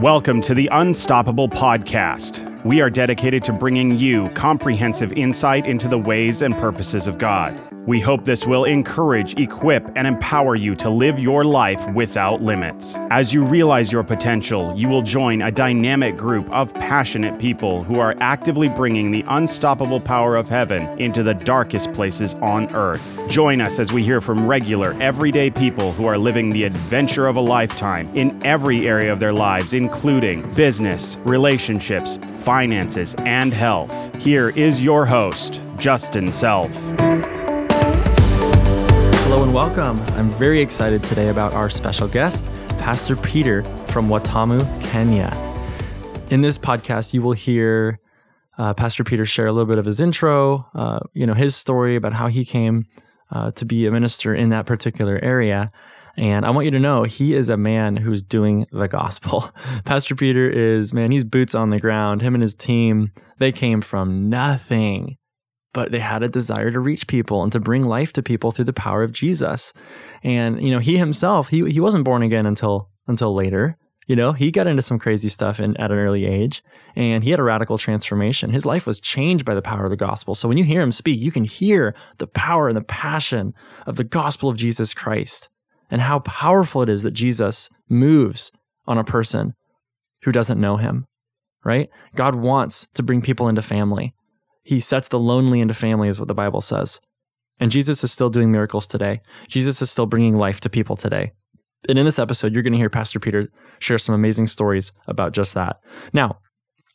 Welcome to the Unstoppable Podcast. We are dedicated to bringing you comprehensive insight into the ways and purposes of God. We hope this will encourage, equip, and empower you to live your life without limits. As you realize your potential, you will join a dynamic group of passionate people who are actively bringing the unstoppable power of heaven into the darkest places on earth. Join us as we hear from regular, everyday people who are living the adventure of a lifetime in every area of their lives, including business, relationships, finances, and health. Here is your host, Justin Self. Welcome. I'm very excited today about our special guest, Pastor Peter from Watamu, Kenya. In this podcast, you will hear uh, Pastor Peter share a little bit of his intro, uh, you know, his story about how he came uh, to be a minister in that particular area. And I want you to know he is a man who's doing the gospel. Pastor Peter is, man, he's boots on the ground. Him and his team, they came from nothing but they had a desire to reach people and to bring life to people through the power of Jesus. And you know, he himself, he he wasn't born again until until later. You know, he got into some crazy stuff in, at an early age and he had a radical transformation. His life was changed by the power of the gospel. So when you hear him speak, you can hear the power and the passion of the gospel of Jesus Christ and how powerful it is that Jesus moves on a person who doesn't know him, right? God wants to bring people into family. He sets the lonely into family, is what the Bible says. And Jesus is still doing miracles today. Jesus is still bringing life to people today. And in this episode, you're going to hear Pastor Peter share some amazing stories about just that. Now,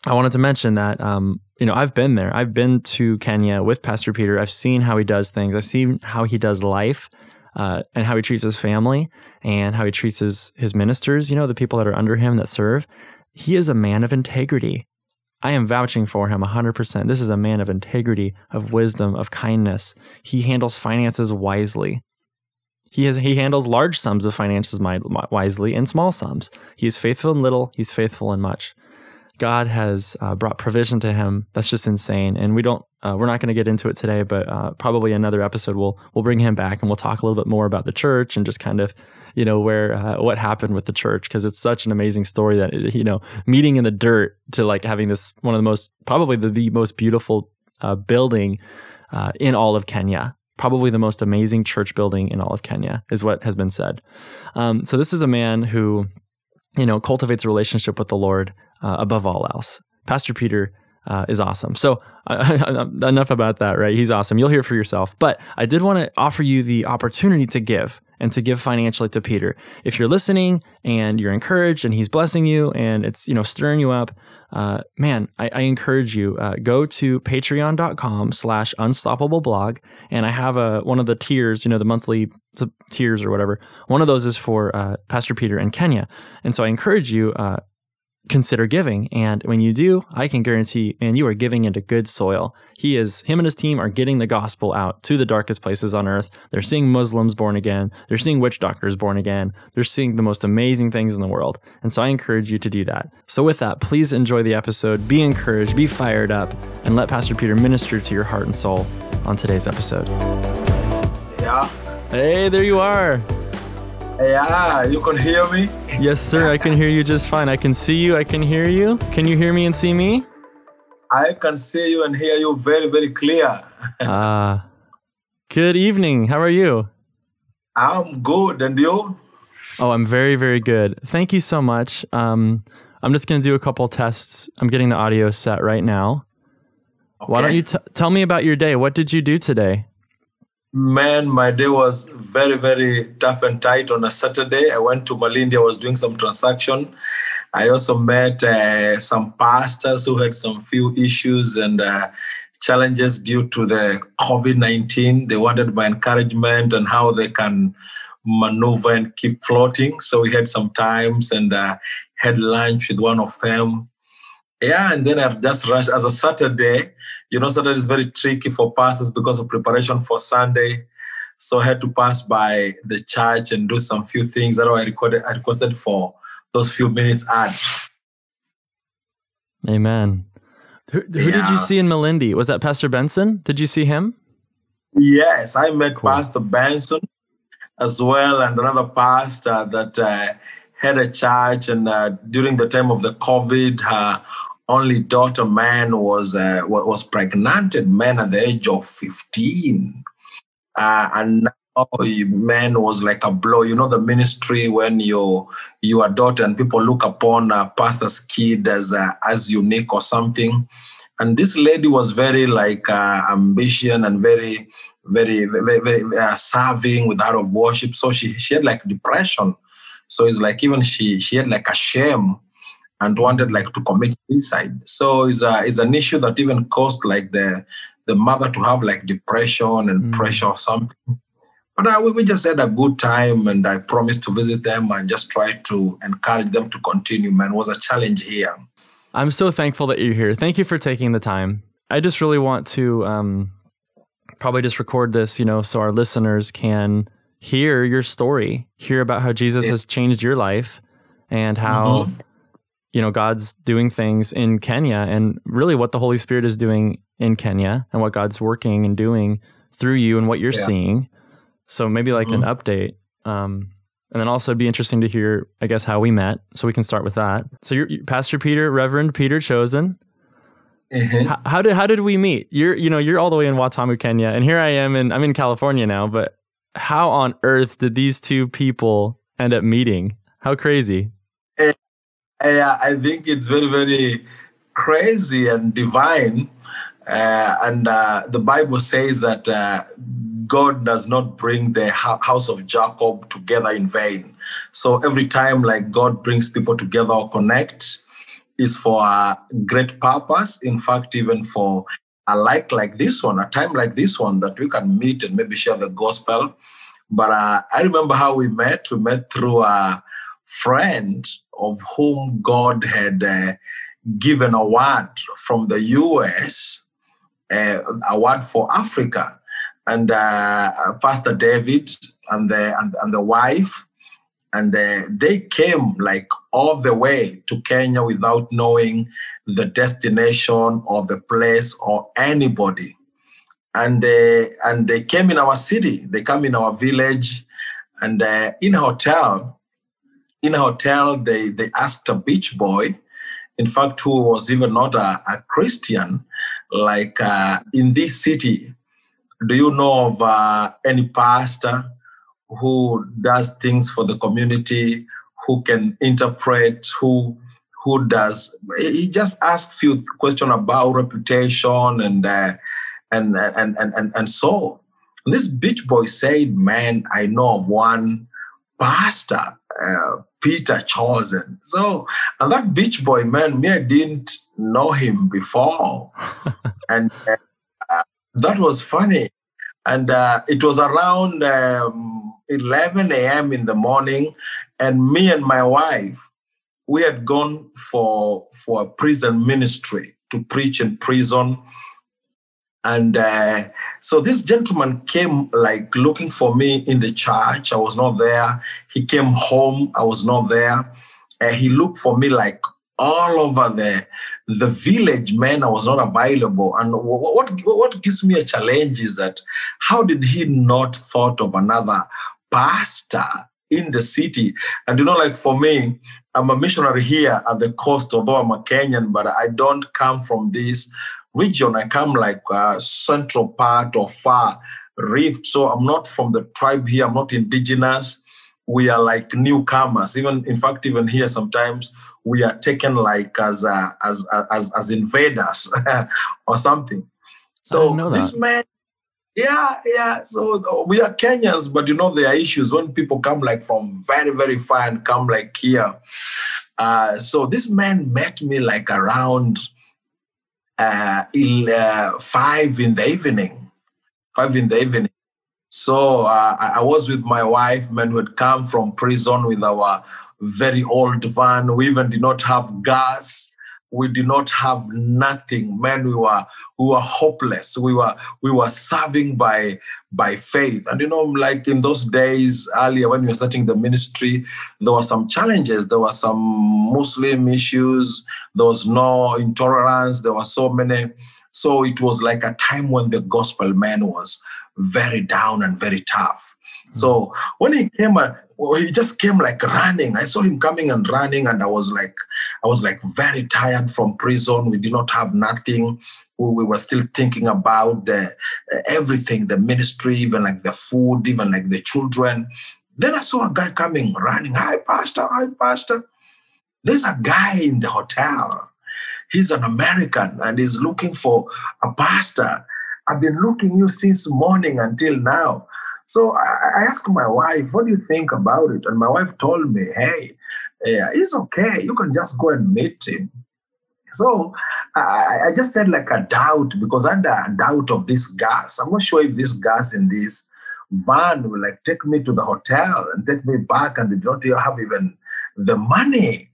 I wanted to mention that, um, you know, I've been there. I've been to Kenya with Pastor Peter. I've seen how he does things. I've seen how he does life uh, and how he treats his family and how he treats his, his ministers, you know, the people that are under him that serve. He is a man of integrity. I am vouching for him 100%. This is a man of integrity, of wisdom, of kindness. He handles finances wisely. He has, he handles large sums of finances wisely and small sums. He is faithful in little, he's faithful in much. God has uh, brought provision to him. That's just insane. And we don't, uh, we're not going to get into it today, but uh, probably another episode we'll we'll bring him back and we'll talk a little bit more about the church and just kind of, you know, where uh, what happened with the church because it's such an amazing story that you know meeting in the dirt to like having this one of the most probably the, the most beautiful uh, building uh, in all of Kenya. Probably the most amazing church building in all of Kenya is what has been said. Um, so this is a man who, you know, cultivates a relationship with the Lord uh, above all else. Pastor Peter uh, is awesome. So uh, enough about that, right? He's awesome. You'll hear for yourself. But I did want to offer you the opportunity to give and to give financially to Peter. If you're listening and you're encouraged and he's blessing you and it's you know stirring you up, uh, man, I, I, encourage you uh, go to patreon.com slash unstoppable blog and I have a one of the tiers, you know, the monthly tiers or whatever. One of those is for uh, Pastor Peter in Kenya, and so I encourage you uh, consider giving. And when you do, I can guarantee, and you are giving into good soil. He is, him and his team are getting the gospel out to the darkest places on earth. They're seeing Muslims born again. They're seeing witch doctors born again. They're seeing the most amazing things in the world. And so I encourage you to do that. So with that, please enjoy the episode, be encouraged, be fired up, and let Pastor Peter minister to your heart and soul on today's episode. Yeah. Hey, there you are. Yeah, you can hear me? Yes, sir. I can hear you just fine. I can see you. I can hear you. Can you hear me and see me? I can see you and hear you very, very clear. Ah. good evening. How are you? I'm good. And you? Oh, I'm very, very good. Thank you so much. Um, I'm just going to do a couple tests. I'm getting the audio set right now. Okay. Why don't you t- tell me about your day? What did you do today? Man, my day was very, very tough and tight on a Saturday. I went to Malindi, I was doing some transaction. I also met uh, some pastors who had some few issues and uh, challenges due to the COVID 19. They wanted my encouragement and how they can maneuver and keep floating. So we had some times and uh, had lunch with one of them. Yeah, and then I just rushed as a Saturday you know, Saturday is very tricky for pastors because of preparation for Sunday. So I had to pass by the church and do some few things. That's why I recorded. I requested for those few minutes ad. Amen. Who, who yeah. did you see in Malindi? Was that Pastor Benson? Did you see him? Yes, I met cool. Pastor Benson as well, and another pastor that uh, had a church, and uh, during the time of the COVID, her only daughter, man, was uh, was pregnant, man, at the age of fifteen, uh, and man was like a blow. You know the ministry when you you daughter and people look upon a pastor's kid as uh, as unique or something, and this lady was very like uh, ambition and very very very, very uh, serving with of worship. So she she had like depression. So it's like even she she had like a shame and wanted like to commit suicide. So it's a it's an issue that even caused like the the mother to have like depression and mm. pressure or something. But uh, we, we just had a good time, and I promised to visit them and just try to encourage them to continue. Man, it was a challenge here. I'm so thankful that you're here. Thank you for taking the time. I just really want to um, probably just record this, you know, so our listeners can hear your story, hear about how Jesus yeah. has changed your life and how mm-hmm. You know God's doing things in Kenya and really what the Holy Spirit is doing in Kenya and what God's working and doing through you and what you're yeah. seeing. So maybe like mm-hmm. an update. Um, and then also it'd be interesting to hear, I guess, how we met. So we can start with that. So you're Pastor Peter, Reverend Peter Chosen. Mm-hmm. How, how, did how did we meet? You're you know you're all the way in Watamu, Kenya, and here I am in I'm in California now. But how on earth did these two people end up meeting? How crazy! Yeah, I think it's very very crazy and divine. Uh, and uh, the Bible says that uh, God does not bring the house of Jacob together in vain. So every time, like God brings people together or connect, is for a great purpose. In fact, even for a like like this one, a time like this one, that we can meet and maybe share the gospel. But uh, I remember how we met. We met through a friend of whom God had uh, given a word from the US, uh, a word for Africa. And uh, uh, Pastor David and the and, and the wife, and uh, they came like all the way to Kenya without knowing the destination or the place or anybody, and they and they came in our city. They come in our village, and uh, in a hotel, in a hotel, they they asked a beach boy, in fact, who was even not a, a Christian, like uh, in this city do you know of uh, any pastor who does things for the community, who can interpret, who who does? He just asked few questions about reputation and uh, and, and and and and so. And this beach boy said, "Man, I know of one pastor." Uh, Peter chosen. So, and that beach boy, man, me, I didn't know him before. and uh, that was funny. And uh, it was around um, 11 a.m. in the morning, and me and my wife, we had gone for for a prison ministry to preach in prison. And uh, so this gentleman came like looking for me in the church. I was not there. He came home. I was not there. Uh, he looked for me like all over the the village man I was not available and what, what gives me a challenge is that how did he not thought of another pastor in the city and you know like for me i'm a missionary here at the coast although i'm a kenyan but i don't come from this region i come like a central part of far rift so i'm not from the tribe here i'm not indigenous we are like newcomers. Even in fact, even here sometimes we are taken like as uh, as as as invaders or something. So this man, yeah, yeah. So we are Kenyans, but you know there are issues when people come like from very very far and come like here. Uh, so this man met me like around uh, uh, five in the evening, five in the evening so uh, I was with my wife, man, who had come from prison with our very old van. We even did not have gas. We did not have nothing, man. We were we were hopeless. We were we were serving by by faith. And you know, like in those days earlier when we were starting the ministry, there were some challenges. There were some Muslim issues. There was no intolerance. There were so many. So it was like a time when the gospel man was very down and very tough. Mm-hmm. So when he came, uh, well, he just came like running. I saw him coming and running, and I was like, I was like very tired from prison. We did not have nothing. We, we were still thinking about the uh, everything, the ministry, even like the food, even like the children. Then I saw a guy coming running. Hi, pastor. Hi, pastor. There's a guy in the hotel. He's an American and he's looking for a pastor. I've been looking you since morning until now. So I, I asked my wife, what do you think about it? And my wife told me, hey, yeah, it's okay. You can just go and meet him. So I, I just had like a doubt because I had a doubt of this gas. I'm not sure if this gas in this van will like take me to the hotel and take me back and we don't have even the money.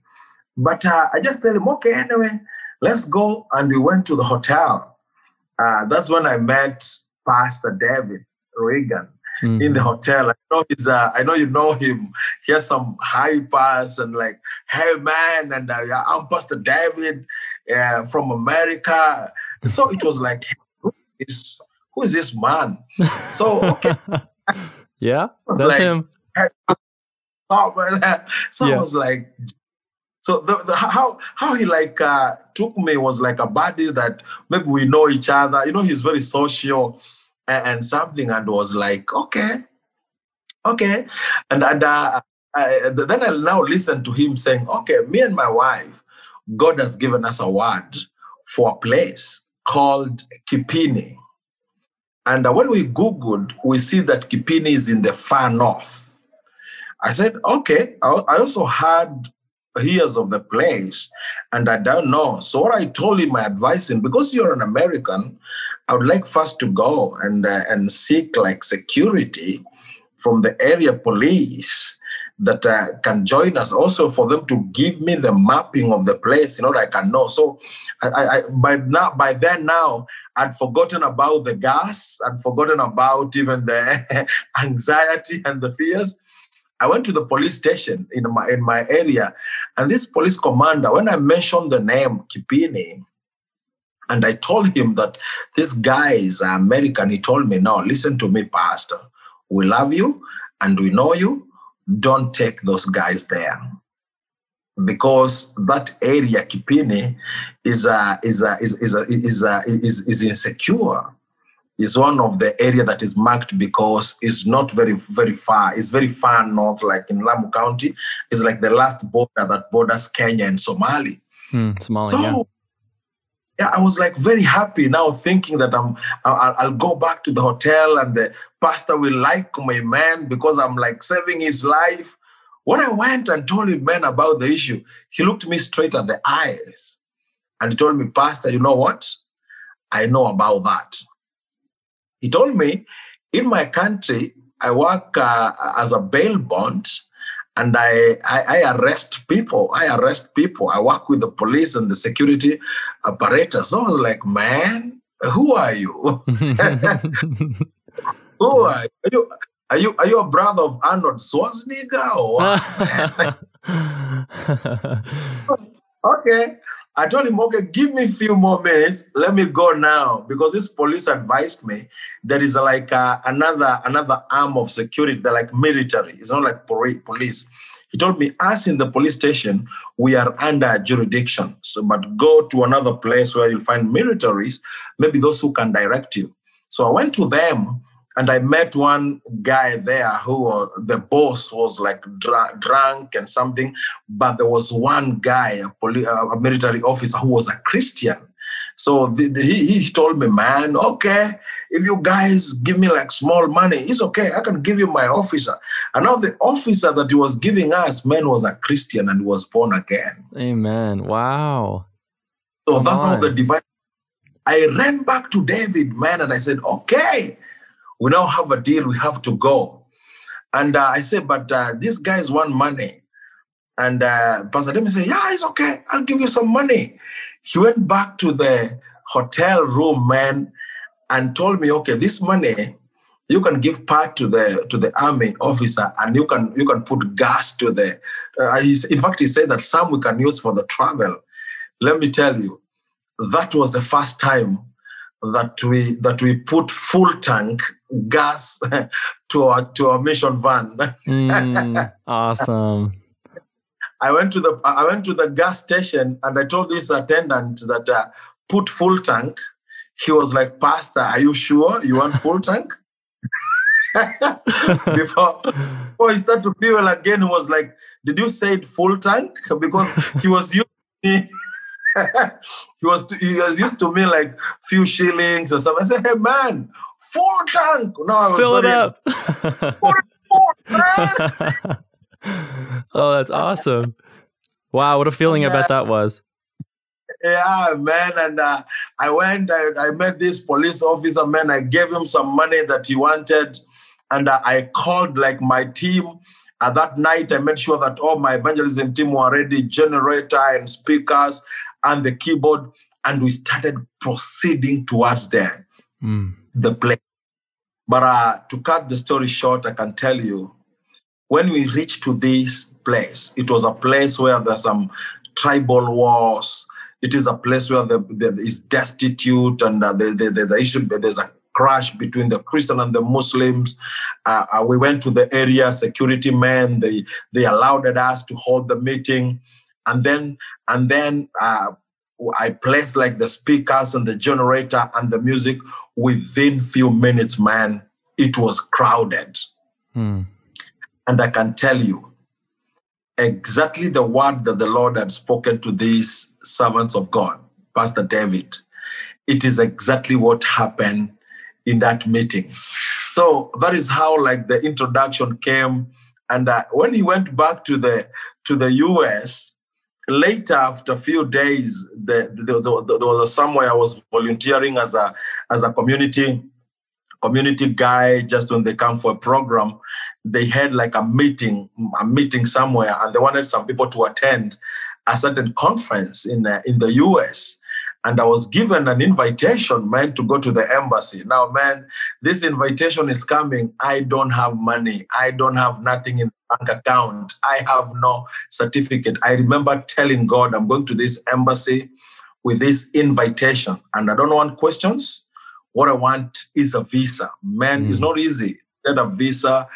But uh, I just tell him, okay, anyway, let's go. And we went to the hotel. Uh, that's when I met Pastor David Reagan mm-hmm. in the hotel. I know he's, uh, I know you know him. He has some high pass and like, hey man, and uh, I'm Pastor David uh, from America. So it was like, who is, who is this man? So okay. yeah, that's like, him. so yeah. I was like, so the, the, how how he like uh, took me was like a buddy that maybe we know each other. You know, he's very social and something and was like, okay, okay. And, and uh, I, then I now listen to him saying, okay, me and my wife, God has given us a word for a place called Kipini. And uh, when we Googled, we see that Kipini is in the far north. I said, okay. I, I also heard hears of the place and I don't know. So what I told him, I advised him, because you're an American, I would like first to go and uh, and seek like security from the area police that uh, can join us also for them to give me the mapping of the place you know i can know. So I, I, by now by then now i'd forgotten about the gas i'd forgotten about even the anxiety and the fears. I went to the police station in my in my area, and this police commander, when I mentioned the name Kipini, and I told him that this guy is American, he told me, "No, listen to me, Pastor. We love you and we know you. Don't take those guys there." Because that area, Kipini, is a, is a, is is a, is a, is, is insecure is one of the area that is marked because it's not very very far. It's very far north, like in Lamu County. It's like the last border that borders Kenya and Somali. Hmm, Somalia. So, yeah. Yeah. I was like very happy now, thinking that I'm I'll, I'll go back to the hotel and the pastor will like my man because I'm like saving his life. When I went and told him man about the issue, he looked me straight at the eyes and he told me, Pastor, you know what? I know about that. He told me, in my country, I work uh, as a bail bond and I, I, I, arrest people. I arrest people. I work with the police and the security apparatus. So I was like, man, who are you? who are you? Are you are you a brother of Arnold Schwarzenegger or okay. I told him, okay, give me a few more minutes. Let me go now because this police advised me there is like a, another another arm of security, they're like military. It's not like police. He told me, us in the police station, we are under jurisdiction. So, but go to another place where you'll find militaries, maybe those who can direct you. So I went to them and I met one guy there who uh, the boss was like dr- drunk and something, but there was one guy, a, poli- uh, a military officer, who was a Christian. So the, the, he, he told me, man, okay, if you guys give me like small money, it's okay. I can give you my officer. And now the officer that he was giving us, man, was a Christian and was born again. Amen. Wow. So Come that's on. how the divine. I ran back to David, man, and I said, okay, we now have a deal, we have to go. And uh, I said, but uh, these guys want money. And uh, Pastor Demi said, yeah, it's okay. I'll give you some money. He went back to the hotel room, man, and told me, okay, this money, you can give part to the to the army officer, and you can you can put gas to the. Uh, in fact, he said that some we can use for the travel. Let me tell you, that was the first time that we that we put full tank gas to our to our mission van. Mm, awesome. I went to the I went to the gas station and I told this attendant that uh, put full tank. He was like, Pastor, are you sure you want full tank? before, before he started to feel again, he was like, Did you say it full tank? Because he was me. he was he was used to me like few shillings or something. I said, Hey man, full tank. No, I was Fill it up. Full, oh, that's awesome. Wow, what a feeling I bet that was. Yeah, man. And uh, I went, I, I met this police officer, man. I gave him some money that he wanted. And uh, I called like my team. Uh, that night, I made sure that all my evangelism team were ready, generator and speakers and the keyboard. And we started proceeding towards the, Mm. the place. But uh, to cut the story short, I can tell you, when we reached to this place, it was a place where there's some tribal wars. It is a place where the, the is destitute and uh, the, the, the, the issue there's a crash between the Christian and the Muslims. Uh, uh, we went to the area, security men they they allowed us to hold the meeting, and then and then uh, I placed like the speakers and the generator and the music. Within few minutes, man, it was crowded. Mm. And I can tell you exactly the word that the Lord had spoken to these servants of God, Pastor David. It is exactly what happened in that meeting. So that is how like the introduction came. And uh, when he went back to the to the US, later after a few days, the, the, the, there was a somewhere I was volunteering as a as a community community guy just when they come for a program they had like a meeting a meeting somewhere and they wanted some people to attend a certain conference in uh, in the US and I was given an invitation man to go to the embassy. Now man this invitation is coming. I don't have money. I don't have nothing in bank account. I have no certificate. I remember telling God I'm going to this embassy with this invitation. And I don't want questions. What I want is a visa. Man, Mm. it's not easy. Get a visa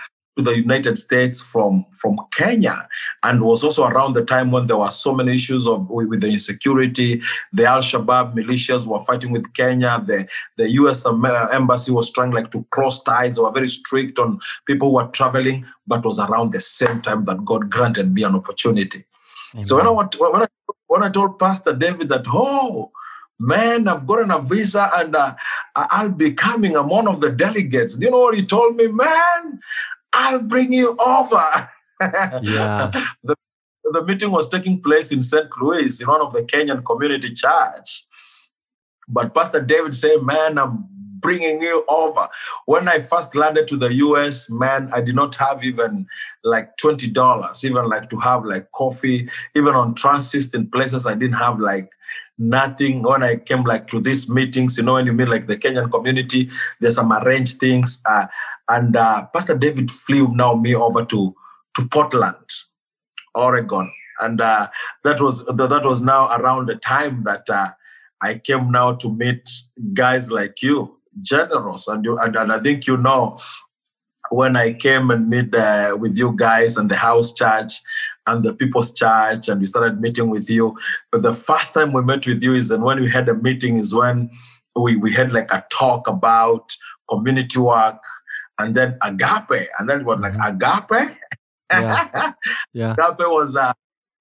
to the United States from, from Kenya. And was also around the time when there were so many issues of with the insecurity. The Al-Shabaab militias were fighting with Kenya. The, the US uh, embassy was trying like to close ties. They were very strict on people who were traveling, but was around the same time that God granted me an opportunity. So when I, when I when I told Pastor David that, oh, man, I've gotten a visa and uh, I'll be coming. I'm one of the delegates. You know what he told me? Man, I'll bring you over. Yeah. the the meeting was taking place in St. Louis in one of the Kenyan community church. But Pastor David said, man, I'm bringing you over. When I first landed to the US, man, I did not have even like $20, even like to have like coffee, even on transit in places I didn't have like nothing. When I came like to these meetings, you know, when you meet like the Kenyan community, there's some arranged things. Uh, and uh, Pastor David flew now me over to, to Portland, Oregon. And uh, that was that was now around the time that uh, I came now to meet guys like you, generous, and you and, and I think you know when I came and meet uh, with you guys and the house church and the people's church, and we started meeting with you. But the first time we met with you is and when we had a meeting is when we, we had like a talk about community work and then agape, and then what like agape. Yeah. Yeah. Agape was a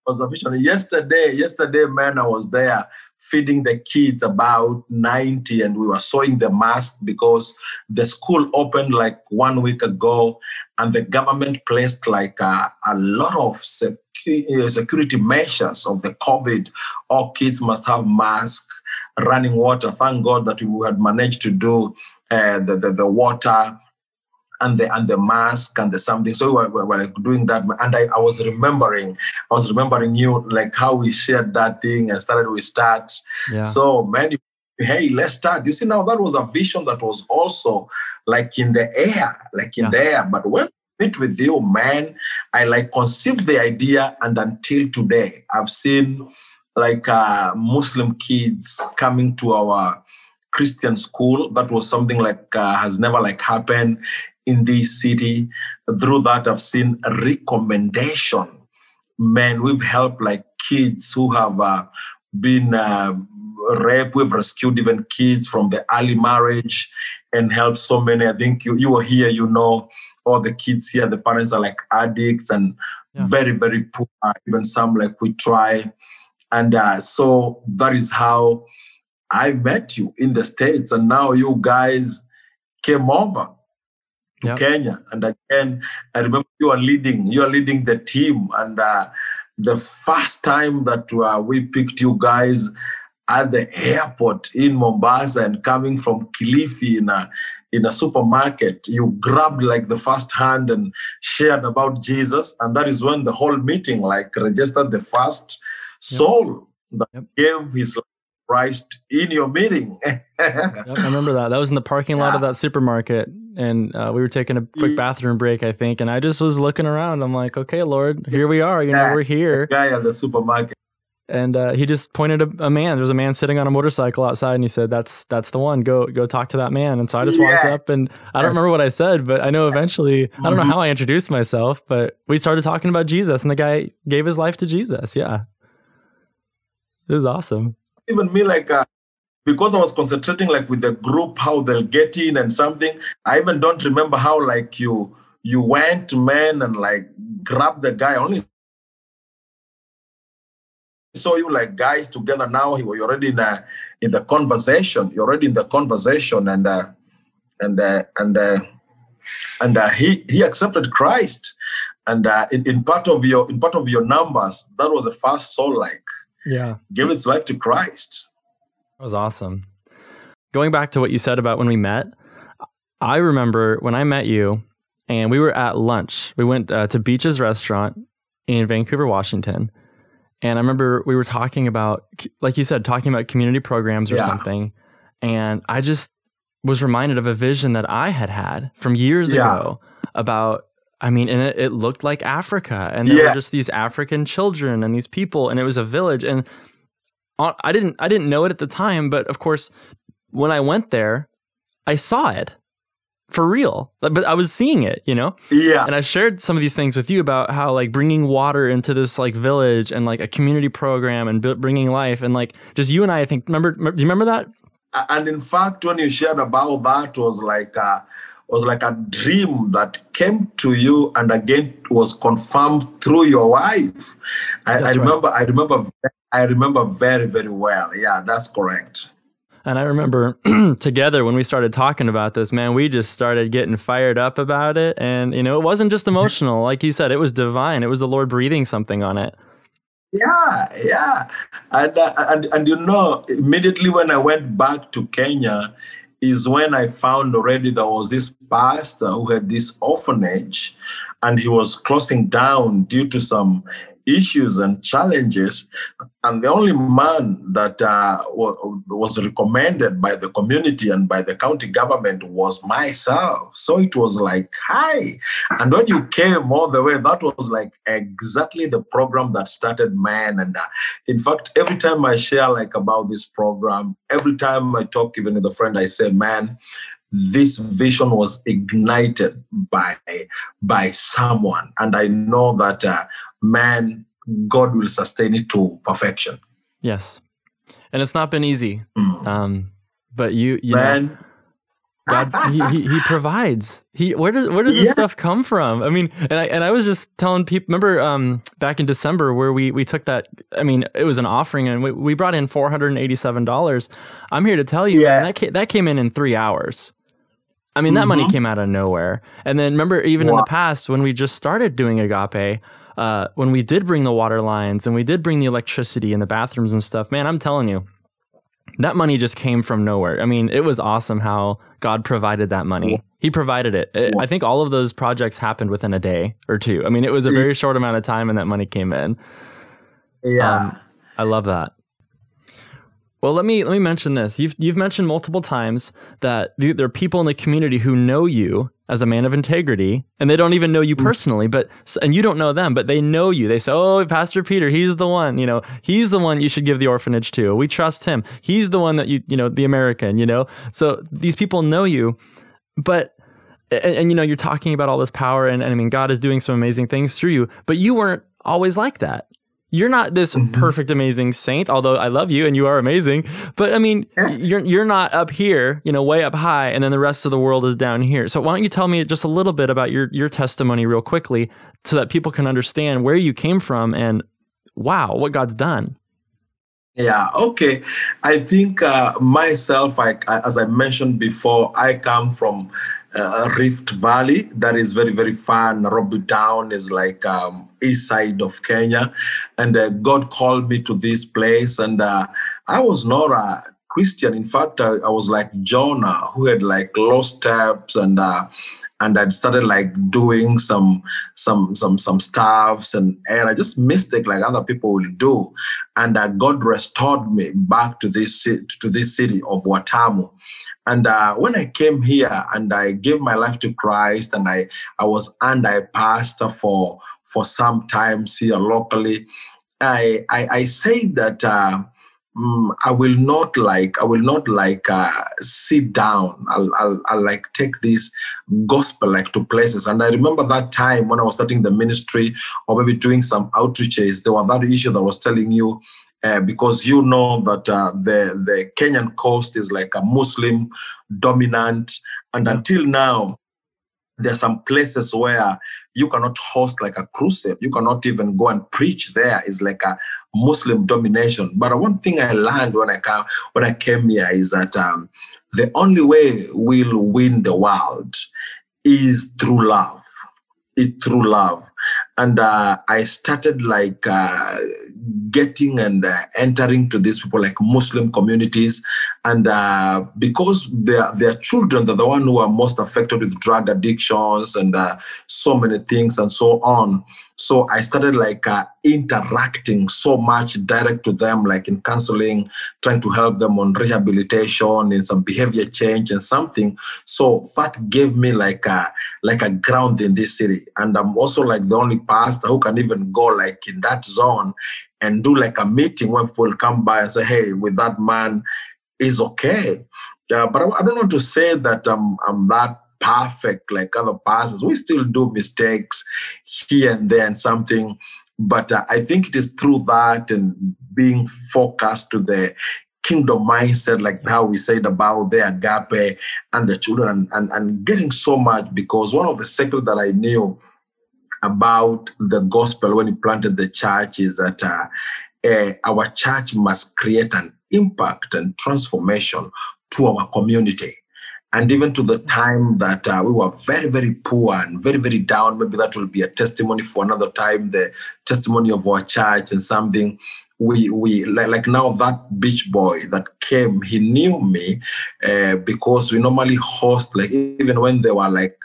was a vision. Yesterday, yesterday, man, I was there feeding the kids about 90 and we were sewing the mask because the school opened like one week ago and the government placed like a, a lot of secu- security measures of the COVID. All kids must have masks, running water. Thank God that we had managed to do uh, the, the, the water and the and the mask and the something. So we were, we were like doing that, and I, I was remembering, I was remembering you like how we shared that thing and started we start. Yeah. So man, hey, let's start. You see now that was a vision that was also like in the air, like in Yeah. the air. But when I meet with you, man, I like conceived the idea, and until today, I've seen like uh, Muslim kids coming to our Christian school. That was something like uh, has never like happened in this city. Through that, I've seen a recommendation. Man, we've helped like kids who have uh, been uh, raped. We've rescued even kids from the early marriage and helped so many. I think you, you were here, you know, all the kids here, the parents are like addicts and yeah. very, very poor. Even some like we try. And uh, so that is how I met you in the States. And now you guys came over to yep. Kenya. And again, I remember you are leading, you are leading the team. And uh, the first time that uh, we picked you guys at the airport in Mombasa and coming from Kilifi in a in a supermarket, you grabbed like the first hand and shared about Jesus, and that is when the whole meeting like registered the first soul yep. that yep. gave his Christ in your meeting. yep, I remember that. That was in the parking lot yeah. of that supermarket, and uh, we were taking a quick bathroom break, I think. And I just was looking around. I'm like, okay, Lord, here we are. You know, we're here. The guy at the supermarket. And uh, he just pointed a, a, man. There was a man sitting on a motorcycle outside, and he said, "That's that's the one. Go go talk to that man." And so I just yeah. walked up, and I don't remember what I said, but I know eventually. I don't know mm-hmm. how I introduced myself, but we started talking about Jesus, and the guy gave his life to Jesus. Yeah, it was awesome even me like uh, because I was concentrating like with the group how they'll get in and something. I even don't remember how like you you went man and like grabbed the guy. Only saw you like guys together now. You're already in a, in the conversation. You're already in the conversation and uh, and uh, and uh, and uh, he he accepted Christ. And uh, in, in part of your in part of your numbers, that was the first soul like yeah. Give its life to christ. That was awesome. Going back to what you said about when we met i remember when i met you and we were at lunch. We went uh, to Beaches restaurant in vancouver washington. And i remember we were talking about like you said talking about community programs or yeah. something. And i just was reminded of a vision that i had had from years yeah. ago about I mean, and it, it looked like Africa, and there yeah. were just these African children and these people, and it was a village. And I didn't, I didn't know it at the time, but of course, when I went there, I saw it for real. But I was seeing it, you know. Yeah. And I shared some of these things with you about how like bringing water into this like village and like a community program and bringing life and like just you and I. I think remember. Do you remember that? And in fact, when you shared about that, was like. Uh, was like a dream that came to you and again was confirmed through your wife. I, I remember, right. I remember, I remember very, very well. Yeah, that's correct. And I remember together when we started talking about this, man, we just started getting fired up about it. And, you know, it wasn't just emotional. Like you said, it was divine. It was the Lord breathing something on it. Yeah, yeah. And, uh, and, and you know, immediately when I went back to Kenya, is when I found already there was this pastor who had this orphanage and he was closing down due to some issues and challenges. And the only man that uh, was recommended by the community and by the county government was myself. So it was like, hi. And when you came all the way, that was like exactly the program that started Man. And uh, in fact, every time I share like about this program, every time I talk even with a friend, I say, man, this vision was ignited by by someone and i know that uh, man god will sustain it to perfection yes and it's not been easy mm. um, but you you man know, God, he, he, he, provides. He where does where does this yeah. stuff come from? I mean, and I and I was just telling people. Remember, um, back in December where we we took that. I mean, it was an offering, and we, we brought in four hundred and eighty seven dollars. I'm here to tell you, yeah. that came, that came in in three hours. I mean, that mm-hmm. money came out of nowhere. And then remember, even wow. in the past, when we just started doing Agape, uh, when we did bring the water lines and we did bring the electricity in the bathrooms and stuff, man, I'm telling you, that money just came from nowhere. I mean, it was awesome how God provided that money. He provided it. it I think all of those projects happened within a day or two. I mean, it was a very short amount of time and that money came in. Yeah. Um, I love that. Well, let me let me mention this. You've you've mentioned multiple times that there are people in the community who know you as a man of integrity and they don't even know you mm. personally but and you don't know them but they know you. They say oh pastor peter he's the one you know. He's the one you should give the orphanage to. We trust him. He's the one that you you know the american you know. So these people know you but and, and you know you're talking about all this power and, and i mean god is doing some amazing things through you but you weren't always like that you're not this mm-hmm. perfect amazing saint although i love you and you are amazing but i mean you're you're not up here you know way up high and then the rest of the world is down here so why don't you tell me just a little bit about your your testimony real quickly so that people can understand where you came from and wow what god's done yeah okay i think uh, myself I, as i mentioned before i come from uh, Rift Valley. That is very, very far. Nairobi Town is like um, east side of Kenya. And uh, God called me to this place. And uh, I was not a Christian. In fact, I, I, was like Jonah, who had like lost steps and uh, and I'd started like doing some some some some stuffs and and I just mistake like other people will do, and uh, God restored me back to this to this city of Watamu, and uh, when I came here and I gave my life to Christ and I I was under a pastor for for some times here locally, I I, I say that. Uh, mm, I will not like I will not like uh, sit down. I'll, I'll, I'll like take this gospel like to places. And I remember that time when I was starting the ministry or maybe doing some outreaches. There was that issue that was telling you. Uh, because you know that uh, the the Kenyan coast is like a Muslim dominant, and until now, there are some places where you cannot host like a crusade. You cannot even go and preach there. It's like a Muslim domination. But one thing I learned when I came when I came here is that um, the only way we'll win the world is through love. Is through love, and uh, I started like. Uh, getting and uh, entering to these people like Muslim communities, and uh, because their their children, they're the one who are most affected with drug addictions and uh, so many things and so on. So I started like uh, interacting so much direct to them, like in counseling, trying to help them on rehabilitation, in some behavior change and something. So that gave me like a like a ground in this city, and I'm also like the only pastor who can even go like in that zone and do like a meeting where people come by and say, hey, with that man is okay. Uh, but I, I, don't want to say that I'm, I'm that perfect like other pastors. We still do mistakes here and there and something. But uh, I think it is through that and being focused to the kingdom mindset, like how we said about the agape and the children, and, and, and getting so much because one of the secrets that I knew about the gospel when he planted the church is that uh, uh, our church must create an impact and transformation to our community. And even to the time that uh, we were very, very poor and very, very down, maybe that will be a testimony for another time, the testimony of our church and something. We, we like, like now that beach boy that came, he knew me uh, because we normally host, like even when they were like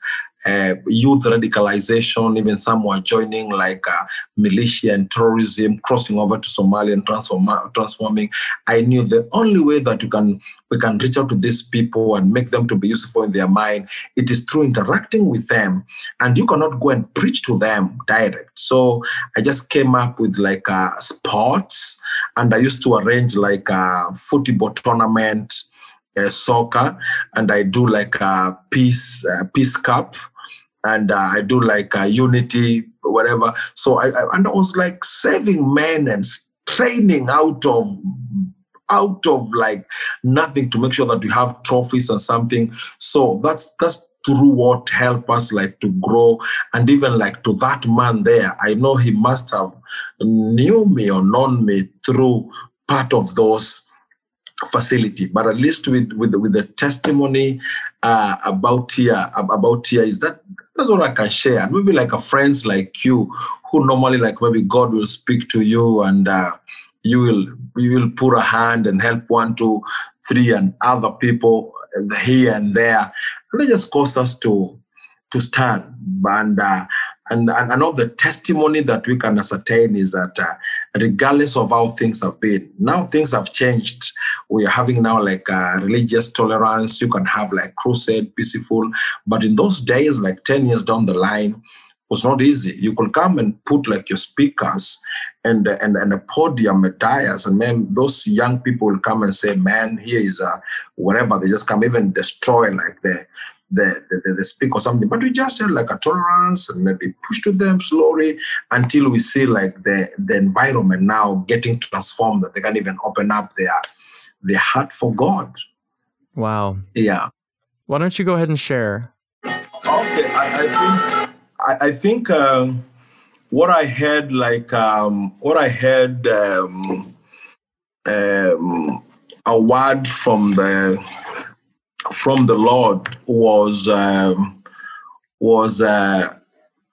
uh, youth radicalization, even some were joining like uh, militia and terrorism, crossing over to Somalia and transform, transforming. I knew the only way that you can we can reach out to these people and make them to be useful in their mind, it is through interacting with them. And you cannot go and preach to them direct. So I just came up with like uh, sports, and I used to arrange like a football tournament. Uh, soccer and I do like a peace uh, peace cup and uh, I do like uh, Unity, whatever. So I, I, and I was like saving men and training out of out of like nothing to make sure that we have trophies and something. So that's that's through what help us like to grow and even like to that man there i know he must have knew me or known me through part of those facility. But at least with with with the testimony uh, about here about here is that that's what I can share. And maybe like a friends like you who normally like maybe God will speak to you and uh, you will you will put a hand and help one, two, three, and other people here and there, and they just cause us to to stand and uh, And, and, and all the testimony that we can ascertain is that uh, regardless of how things have been, now things have changed. We are having now like uh, religious tolerance. You can have like crusade, peaceful. But in those days, like 10 years down the line, was not easy. You could come and put like your speakers and and, and a podium, a tires, and man, those young people will come and say, "Man, here is a whatever." They just come even destroy like the the, the, the speak or something. But we just had like a tolerance and maybe push to them slowly until we see like the, the environment now getting transformed that they can even open up their their heart for God. Wow. Yeah. Why don't you go ahead and share? Okay, I, I think I, I think um, what I had like um, what I had um, um, a word from the from the Lord was um, was uh,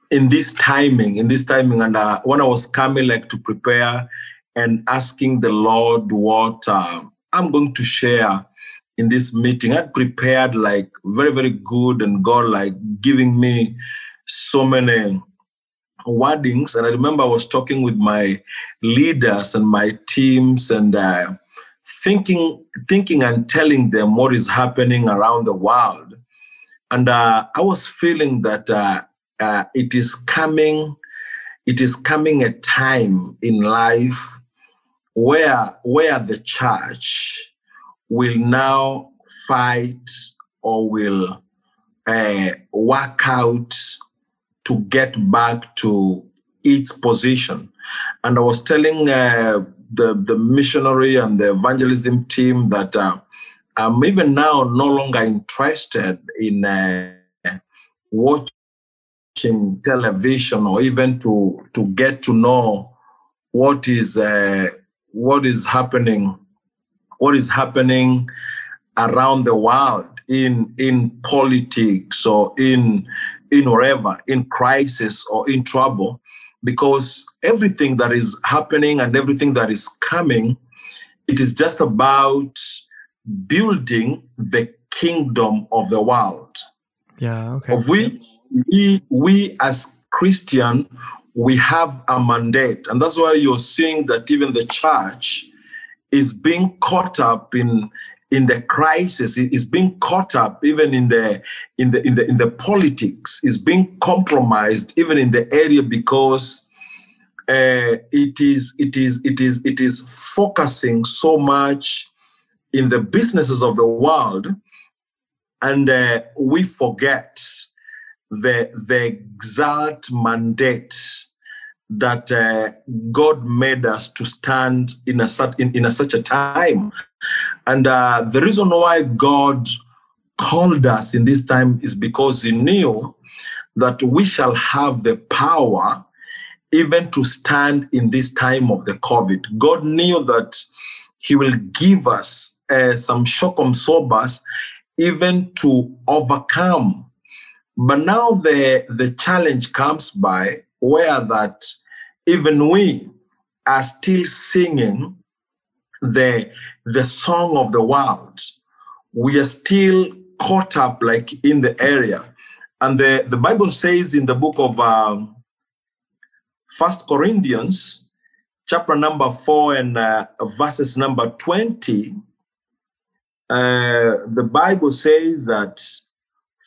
in this timing, in this timing, and uh, when I was coming like to prepare and asking the Lord what uh, I'm going to share in this meeting, I prepared like very very good, and God like giving me so many wordings. And I remember I was talking with my leaders and my teams and uh, thinking, thinking and telling them what is happening around the world. And uh, I was feeling that uh, uh it is coming, it is coming a time in life where where the church will now fight or will uh, work out to get back to its position. And I was telling uh, the, the missionary and the evangelism team that uh, I'm even now no longer interested in uh, watching television or even to, to get to know what is, uh, what is happening, what is happening around the world in, in politics or in in whatever, in crisis or in trouble, because everything that is happening and everything that is coming, it is just about building the kingdom of the world. Yeah, okay. Of which we, we as Christian, we have a mandate. And that's why you're seeing that even the church is being caught up in in the crisis is being caught up even in the in the in the in the politics is being compromised even in the area because uh, it is it is it is it is focusing so much in the businesses of the world. And uh, we forget the the exact mandate that uh, God made us to stand in a in, in a such a time and uh, the reason why God called us in this time is because He knew that we shall have the power even to stand in this time of the COVID. God knew that He will give us uh, some shock and sobers even to overcome. But now the, the challenge comes by where that even we are still singing the the song of the world, we are still caught up like in the area. And the, the Bible says in the book of um, First Corinthians, chapter number four and uh, verses number 20, uh, the Bible says that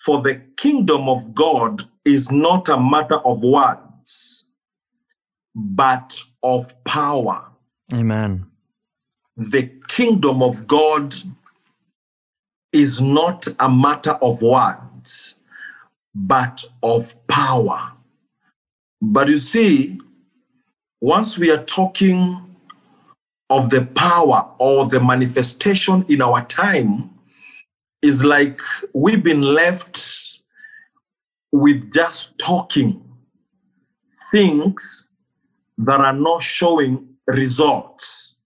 for the kingdom of God is not a matter of words, but of power. Amen the kingdom of God is not a matter of words, but of power. But you see, once we are talking of the power or the manifestation in our time, is like we've been left with just talking things that are not showing results.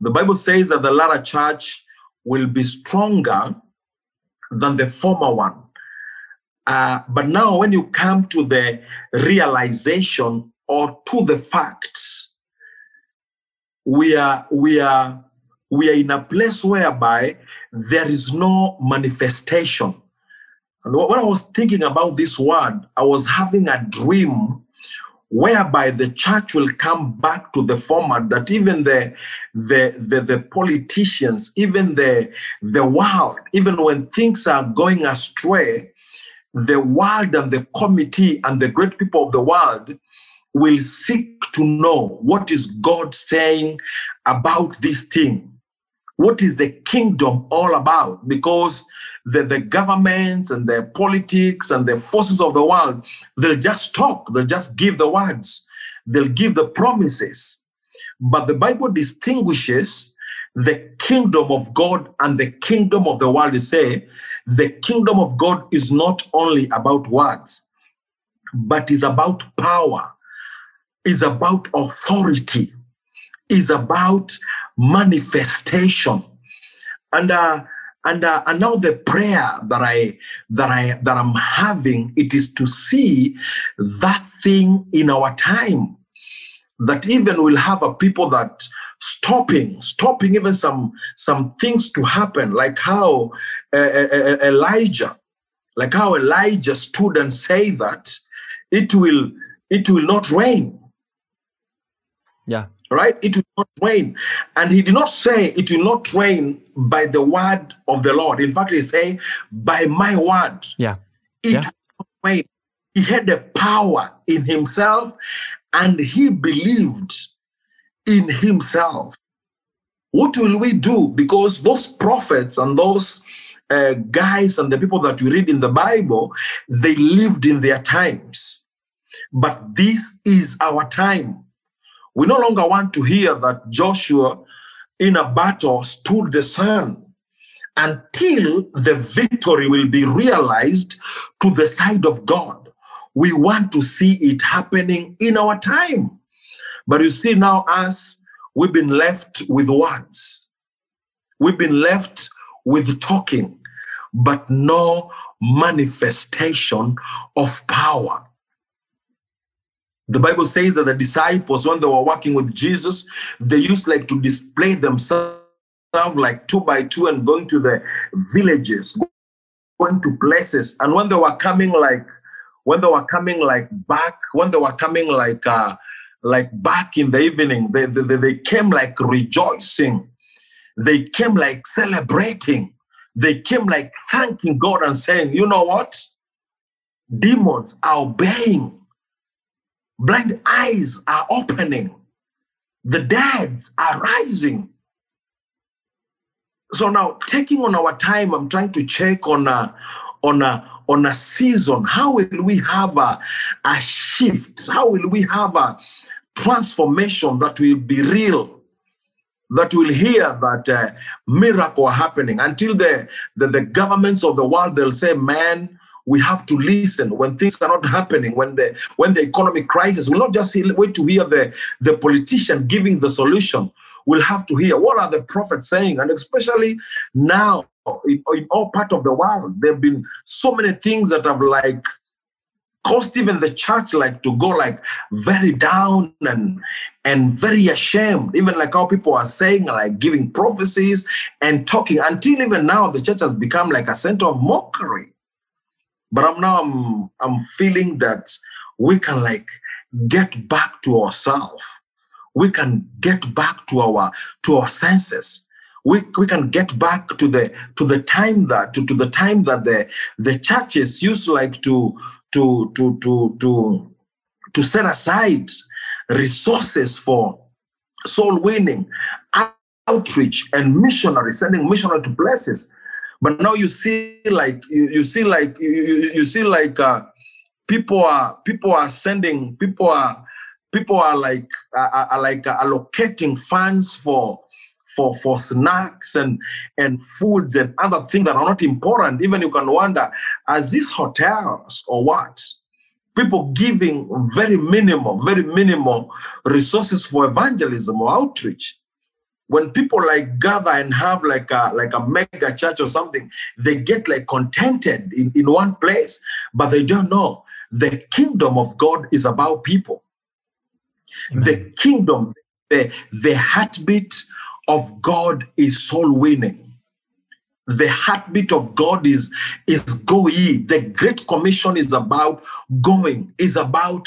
The Bible says that the latter church will be stronger than the former one. Uh, but now, when you come to the realization or to the fact, we are we are we are in a place whereby there is no manifestation. And when I was thinking about this word, I was having a dream whereby the church will come back to the format that even the, the, the, the, politicians, even the, the world, even when things are going astray, the world and the committee and the great people of the world will seek to know what is God saying about this thing. What is the kingdom all about? Because the, the governments and the politics and the forces of the world, they'll just talk, they'll just give the words, they'll give the promises. But the Bible distinguishes the kingdom of God and the kingdom of the world. say the kingdom of God is not only about words, but is about power, is about authority, is about manifestation. And uh, and uh, and now the prayer that I that I that I'm having it is to see that thing in our time. That even we'll have a people that stopping stopping even some some things to happen like how uh, uh, uh Elijah like how Elijah stood and say that it will it will not rain. Yeah right? It will not rain. And he did not say it will not rain by the word of the Lord. In fact, he say, by my word. Yeah. It yeah. will not rain. He had the power in himself and he believed in himself. What will we do? Because those prophets and those uh, guys and the people that we read in the Bible, they lived in their times. But this is our time. We no longer want to hear that Joshua in a battle stood the sun until the victory will be realized to the side of God. We want to see it happening in our time. But you see, now us, we've been left with words. We've been left with talking, but no manifestation of power. The Bible says that the disciples, when they were working with Jesus, they used like to display themselves like two by two and going to the villages, going to places. And when they were coming like, when they were coming like back, when they were coming like uh, like back in the evening, they, they, they came like rejoicing. They came like celebrating. They came like thanking God and saying, you know what? Demons are obeying Blind eyes are opening. The dead are rising. So now, taking on our time, I'm trying to check on a, on a, on a season. How will we have a, a shift? How will we have a transformation that will be real? That will hear that uh, miracle happening until the, the, the governments of the world they'll say, man, we have to listen when things are not happening when the when the economic crisis we'll not just wait to hear the the politician giving the solution. We'll have to hear what are the prophets saying and especially now in, in all part of the world there have been so many things that have like caused even the church like to go like very down and and very ashamed. Even like how people are saying like giving prophecies and talking until even now the church has become like a center of mockery but I'm now I'm I'm feeling that we can like get back to ourselves. We can get back to our to our senses. We, we can get back to the to the time that to, to the time that the the churches used like to to to to to to set aside resources for soul winning outreach and missionary sending missionary to places but now you see like you, you see like you, you see like uh, people are people are sending people are people are like are, are like uh, allocating funds for for for snacks and and foods and other things that are not important. Even you can wonder as these hotels or what? People giving very minimal very minimal resources for evangelism or outreach when people like gather and have like a like a mega church or something they get like contented in, in one place but they don't know the kingdom of god is about people Amen. the kingdom the, the heartbeat of god is soul winning the heartbeat of God is, is go ye. The Great Commission is about going, is about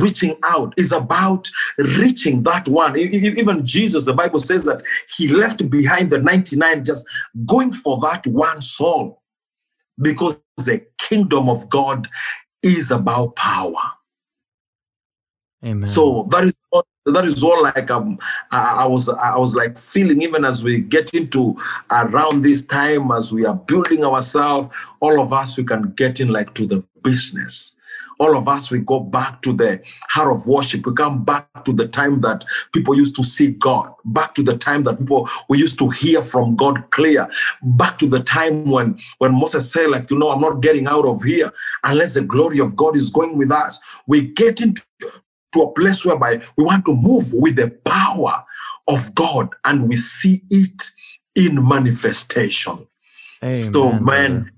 reaching out, is about reaching that one. Even Jesus, the Bible says that he left behind the 99, just going for that one soul. Because the kingdom of God is about power. Amen. So that is all, that is all like um I, I was I was like feeling even as we get into around this time as we are building ourselves, all of us we can get in like to the business all of us, we go back to the heart of worship. We come back to the time that people used to see God, back to the time that people we used to hear from God clear, back to the time when, when Moses said, like, you know, I'm not getting out of here unless the glory of God is going with us. We get into to a place whereby we want to move with the power of God and we see it in manifestation. Amen, so, man,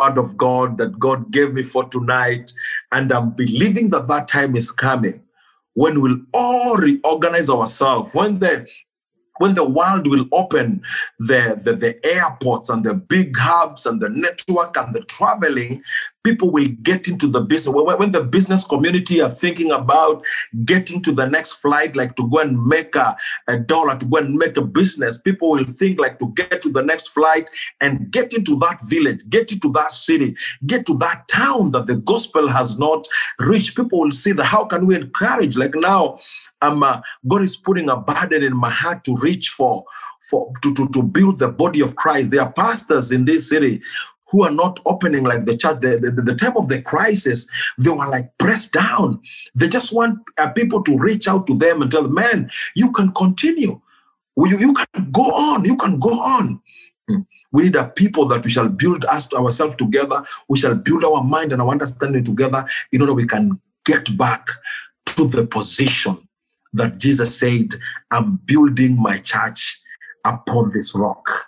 word of God that God gave me for tonight. And I'm believing that that time is coming when we'll all reorganize ourselves, when the when the world will open the, the, the airports and the big hubs and the network and the traveling, people will get into the business. When the business community are thinking about getting to the next flight, like to go and make a, a dollar, to go and make a business, people will think like to get to the next flight and get into that village, get into that city, get to that town that the gospel has not reached. People will see that how can we encourage? Like now, um, uh, God is putting a burden in my heart to reach for, for to, to, to build the body of Christ. There are pastors in this city who are not opening like the church. The, the, the time of the crisis, they were like pressed down. They just want uh, people to reach out to them and tell them, man, you can continue. You, you can go on. You can go on. Hmm. We need a people that we shall build us to ourselves together. We shall build our mind and our understanding together in order we can get back to the position that Jesus said, I'm building my church upon this rock.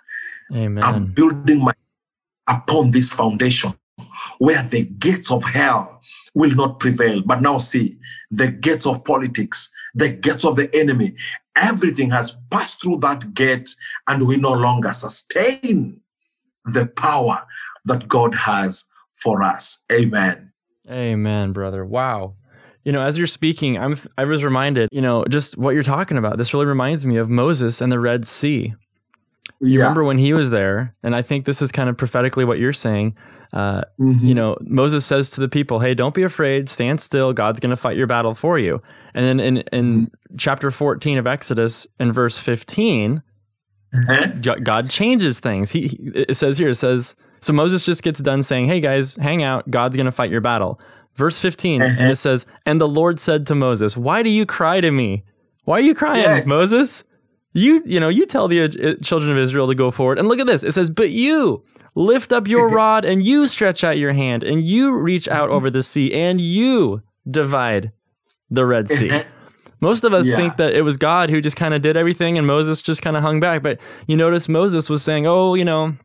Amen. I'm building my upon this foundation where the gates of hell will not prevail. But now see, the gates of politics, the gates of the enemy, everything has passed through that gate, and we no longer sustain the power that God has for us. Amen. Amen, brother. Wow. You know, as you're speaking, I'm I was reminded, you know, just what you're talking about. This really reminds me of Moses and the Red Sea. You yeah. remember when he was there, and I think this is kind of prophetically what you're saying. Uh, mm-hmm. You know, Moses says to the people, "Hey, don't be afraid. Stand still. God's going to fight your battle for you." And then in in mm-hmm. chapter 14 of Exodus, in verse 15, mm-hmm. God changes things. He, he it says here, it says, so Moses just gets done saying, "Hey guys, hang out. God's going to fight your battle." Verse 15, and it says, "And the Lord said to Moses, Why do you cry to me? Why are you crying, yes. Moses?" You, you know, you tell the uh, children of Israel to go forward. And look at this. It says, But you lift up your rod and you stretch out your hand and you reach out over the sea and you divide the Red Sea. Most of us yeah. think that it was God who just kind of did everything and Moses just kind of hung back. But you notice Moses was saying, Oh, you know,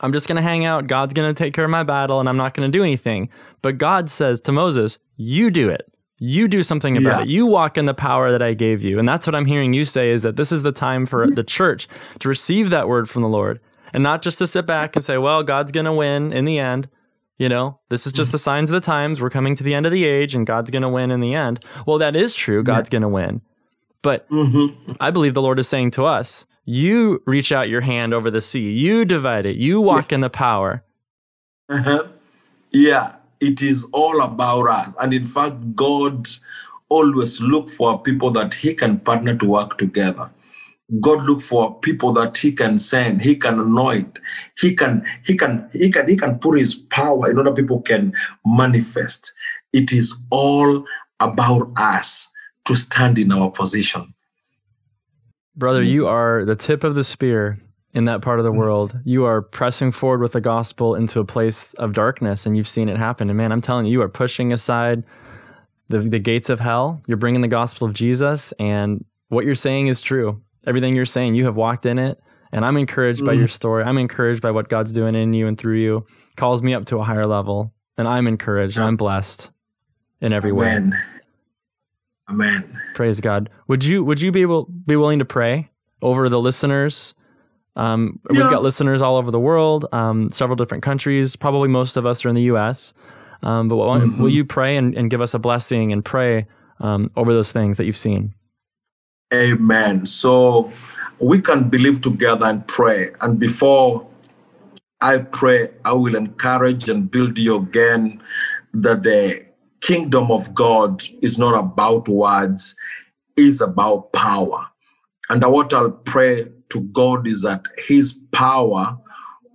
I'm just going to hang out. God's going to take care of my battle and I'm not going to do anything. But God says to Moses, You do it. You do something about yeah. it. You walk in the power that I gave you. And that's what I'm hearing you say is that this is the time for the church to receive that word from the Lord and not just to sit back and say, well, God's going to win in the end. You know, this is just the signs of the times. We're coming to the end of the age and God's going to win in the end. Well, that is true. God's yeah. going to win. But mm-hmm. I believe the Lord is saying to us, you reach out your hand over the sea, you divide it, you walk yeah. in the power. Uh-huh. Yeah it is all about us. And in fact, God always look for people that he can partner to work together. God look for people that he can send, he can anoint, he can, he can, he can, he can put his power in order people can manifest. It is all about us to stand in our position. Brother, you are the tip of the spear in that part of the world. You are pressing forward with the gospel into a place of darkness, and you've seen it happen. And man, I'm telling you, you are pushing aside the, the gates of hell. You're bringing the gospel of Jesus, and what you're saying is true. Everything you're saying, you have walked in it. And I'm encouraged mm. by your story. I'm encouraged by what God's doing in you and through you. Calls me up to a higher level. And I'm encouraged. I'm blessed in every Amen. way. Amen. Praise God. Would you would you be able be willing to pray over the listeners Um, We've got listeners all over the world, um, several different countries. Probably most of us are in the U.S. Um, but will, Mm-hmm. will you pray and, and give us a blessing and pray um, over those things that you've seen? Amen. So we can believe together and pray. And before I pray, I will encourage and build you again that the kingdom of God is not about words, is about power. And what I'll pray to God is that his power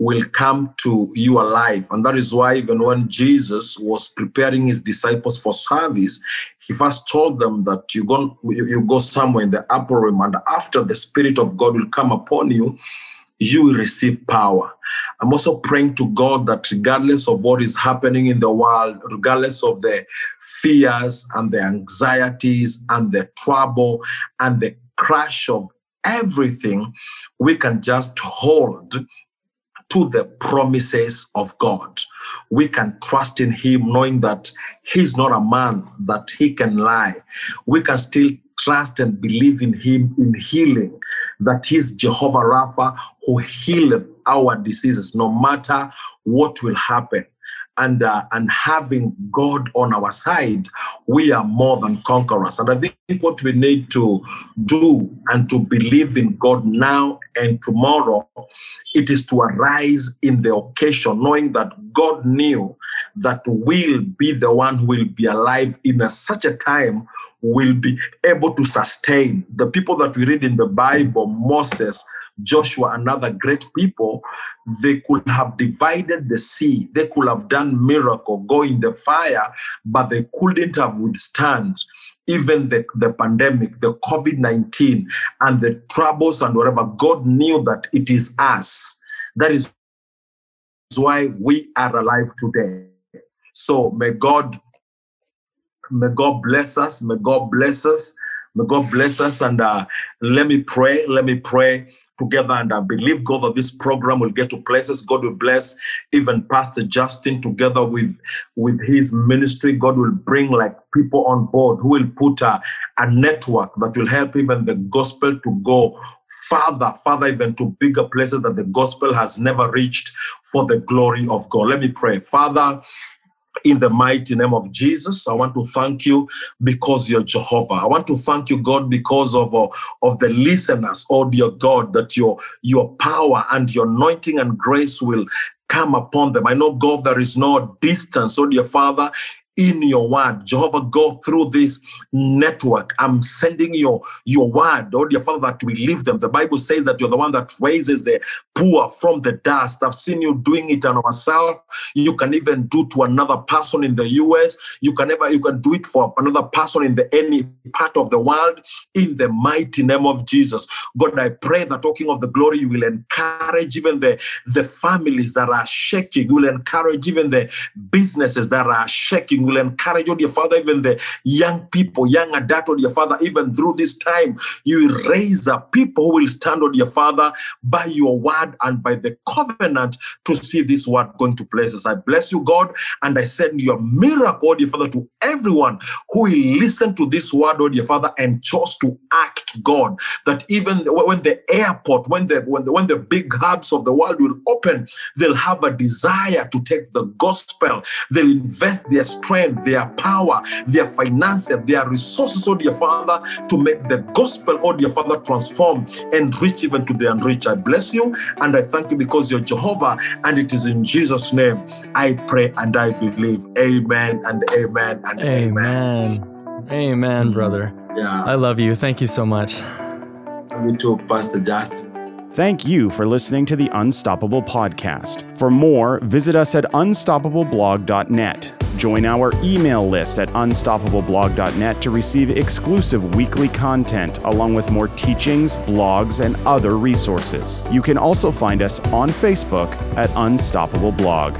will come to your life. And that is why, even when Jesus was preparing his disciples for service, he first told them that you go, you, you go somewhere in the upper room, and after the Spirit of God will come upon you, you will receive power. I'm also praying to God that regardless of what is happening in the world, regardless of the fears and the anxieties and the trouble and the crash of everything, we can just hold to the promises of God. We can trust in Him, knowing that He's not a man that He can lie. We can still trust and believe in Him in healing, that He's Jehovah Rapha who healeth our diseases, no matter what will happen. And, uh, and having God on our side, we are more than conquerors. And I think what we need to do and to believe in God now and tomorrow, it is to arise in the occasion, knowing that God knew that we'll be the one who will be alive in a, such a time will be able to sustain the people that we read in the Bible, Moses, Joshua, and other great people, they could have divided the sea. They could have done miracle, go in the fire, but they couldn't have withstand even the, the pandemic, the COVID-19, and the troubles and whatever. God knew that it is us. That is why we are alive today. So may God May God bless us. May God bless us. May God bless us. And uh, let me pray. Let me pray together. And I believe God that this program will get to places. God will bless even Pastor Justin together with, with his ministry. God will bring like people on board who will put a, a network that will help even the gospel to go farther, farther, even to bigger places that the gospel has never reached for the glory of God. Let me pray. Father, in the mighty name of Jesus. I want to thank you because you're Jehovah. I want to thank you, God, because of, uh, of the listeners, oh dear God, that your, your power and your anointing and grace will come upon them. I know, God, there is no distance, oh dear Father, in your word. Jehovah, go through this network. I'm sending your, your word, oh dear Father, that we leave them. The Bible says that you're the one that raises the poor from the dust. I've seen you doing it on ourselves. You can even do to another person in the US. You can ever you can do it for another person in the any part of the world in the mighty name of Jesus. God, I pray that oh talking of the glory, you will encourage even the, the families that are shaking. Will encourage even the businesses that are shaking. Will encourage, oh dear Father, even the young people, young adult, oh dear Father, even through this time, you raise up people who will stand, oh dear Father, by your word and by the covenant to see this word going to places. I bless you, God, and I send your miracle, oh dear Father, to everyone who will listen to this word, oh dear Father, and chose to act, God. That even when the airport, when the when the when the big hubs of the world will open, they'll have a desire to take the gospel. They'll invest their strength, their power, their finances, their resources, oh dear Father, to make the gospel, oh dear Father, transform and reach even to the unreached. I bless you and I thank you because you're Jehovah, and it is in Jesus' name I pray and I believe. Amen and amen and amen. Amen. Amen, brother. Yeah, I love you. Thank you so much. me too, Pastor Justin. Thank you for listening to the Unstoppable Podcast. For more, visit us at unstoppableblog.net. Join our email list at unstoppableblog.net to receive exclusive weekly content, along with more teachings, blogs, and other resources. You can also find us on Facebook at Unstoppable Blog.